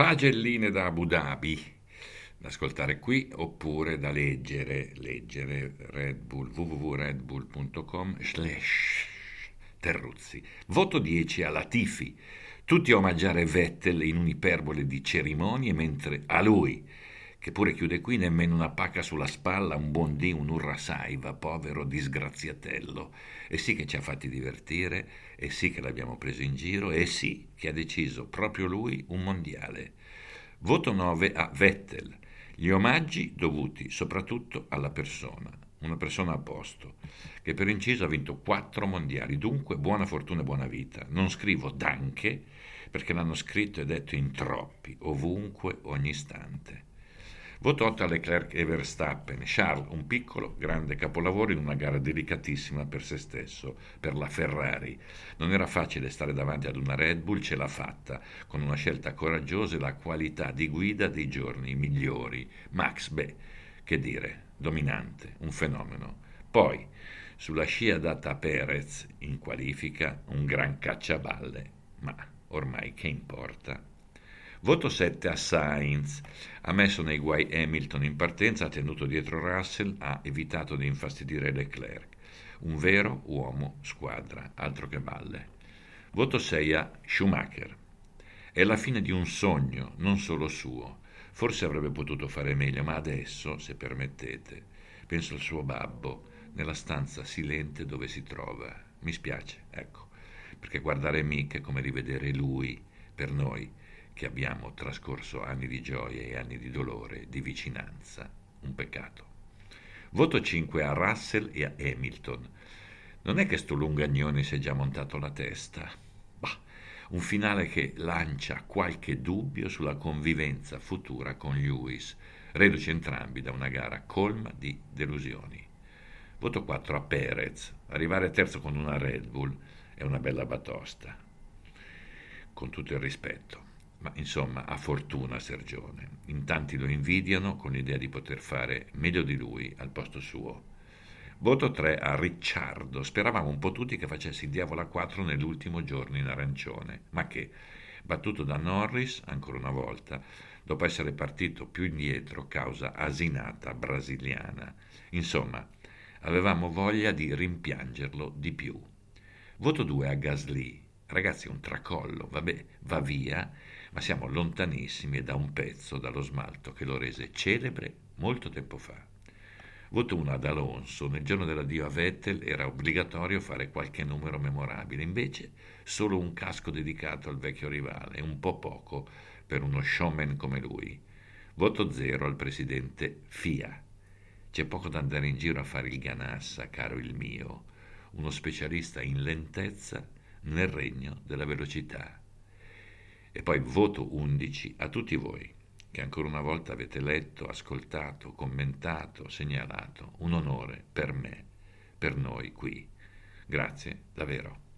Pagelline da Abu Dhabi, da ascoltare qui oppure da leggere, leggere Red Bull, www.redbull.com slash Terruzzi. Voto 10 alla Tifi, tutti a omaggiare Vettel in un'iperbole di cerimonie, mentre a lui, che pure chiude qui, nemmeno una pacca sulla spalla, un buon dì, un urra saiva, povero disgraziatello. E sì che ci ha fatti divertire, e sì che l'abbiamo preso in giro, e sì che ha deciso proprio lui un mondiale. Voto 9 a Vettel. Gli omaggi dovuti soprattutto alla persona, una persona a posto, che per inciso ha vinto quattro mondiali, dunque buona fortuna e buona vita. Non scrivo danche, perché l'hanno scritto e detto in troppi, ovunque, ogni istante. Voto 8 a Leclerc e Verstappen. Charles, un piccolo, grande capolavoro in una gara delicatissima per se stesso, per la Ferrari. Non era facile stare davanti ad una Red Bull, ce l'ha fatta, con una scelta coraggiosa e la qualità di guida dei giorni migliori. Max, beh, che dire, dominante, un fenomeno. Poi, sulla scia data a Perez, in qualifica, un gran cacciaballe. Ma ormai che importa? Voto 7 a Sainz. Ha messo nei guai Hamilton in partenza, ha tenuto dietro Russell, ha evitato di infastidire Leclerc. Un vero uomo squadra, altro che balle. Voto 6 a Schumacher. È la fine di un sogno, non solo suo. Forse avrebbe potuto fare meglio, ma adesso, se permettete, penso al suo babbo, nella stanza silente dove si trova. Mi spiace, ecco, perché guardare Mick è come rivedere lui, per noi, che abbiamo trascorso anni di gioia e anni di dolore, di vicinanza, un peccato. Voto 5 a Russell e a Hamilton. Non è che sto lungagnone si è già montato la testa. Bah, un finale che lancia qualche dubbio sulla convivenza futura con Lewis, reduci entrambi da una gara colma di delusioni. Voto 4 a Perez. Arrivare terzo con una Red Bull è una bella batosta. Con tutto il rispetto. Ma insomma, ha fortuna Sergione. In tanti lo invidiano con l'idea di poter fare meglio di lui al posto suo. Voto 3 a Ricciardo. Speravamo un po' tutti che facesse il diavolo a 4 nell'ultimo giorno in arancione, ma che, battuto da Norris ancora una volta, dopo essere partito più indietro causa asinata brasiliana. Insomma, avevamo voglia di rimpiangerlo di più. Voto 2 a Gasly. Ragazzi, un tracollo, vabbè, va via ma siamo lontanissimi da un pezzo dallo smalto che lo rese celebre molto tempo fa. Voto 1 ad Alonso, nel giorno dell'addio a Vettel era obbligatorio fare qualche numero memorabile, invece solo un casco dedicato al vecchio rivale, un po' poco per uno showman come lui. Voto 0 al presidente FIA. C'è poco da andare in giro a fare il ganassa, caro il mio, uno specialista in lentezza nel regno della velocità. E poi voto 11 a tutti voi che ancora una volta avete letto, ascoltato, commentato, segnalato. Un onore per me, per noi qui. Grazie davvero.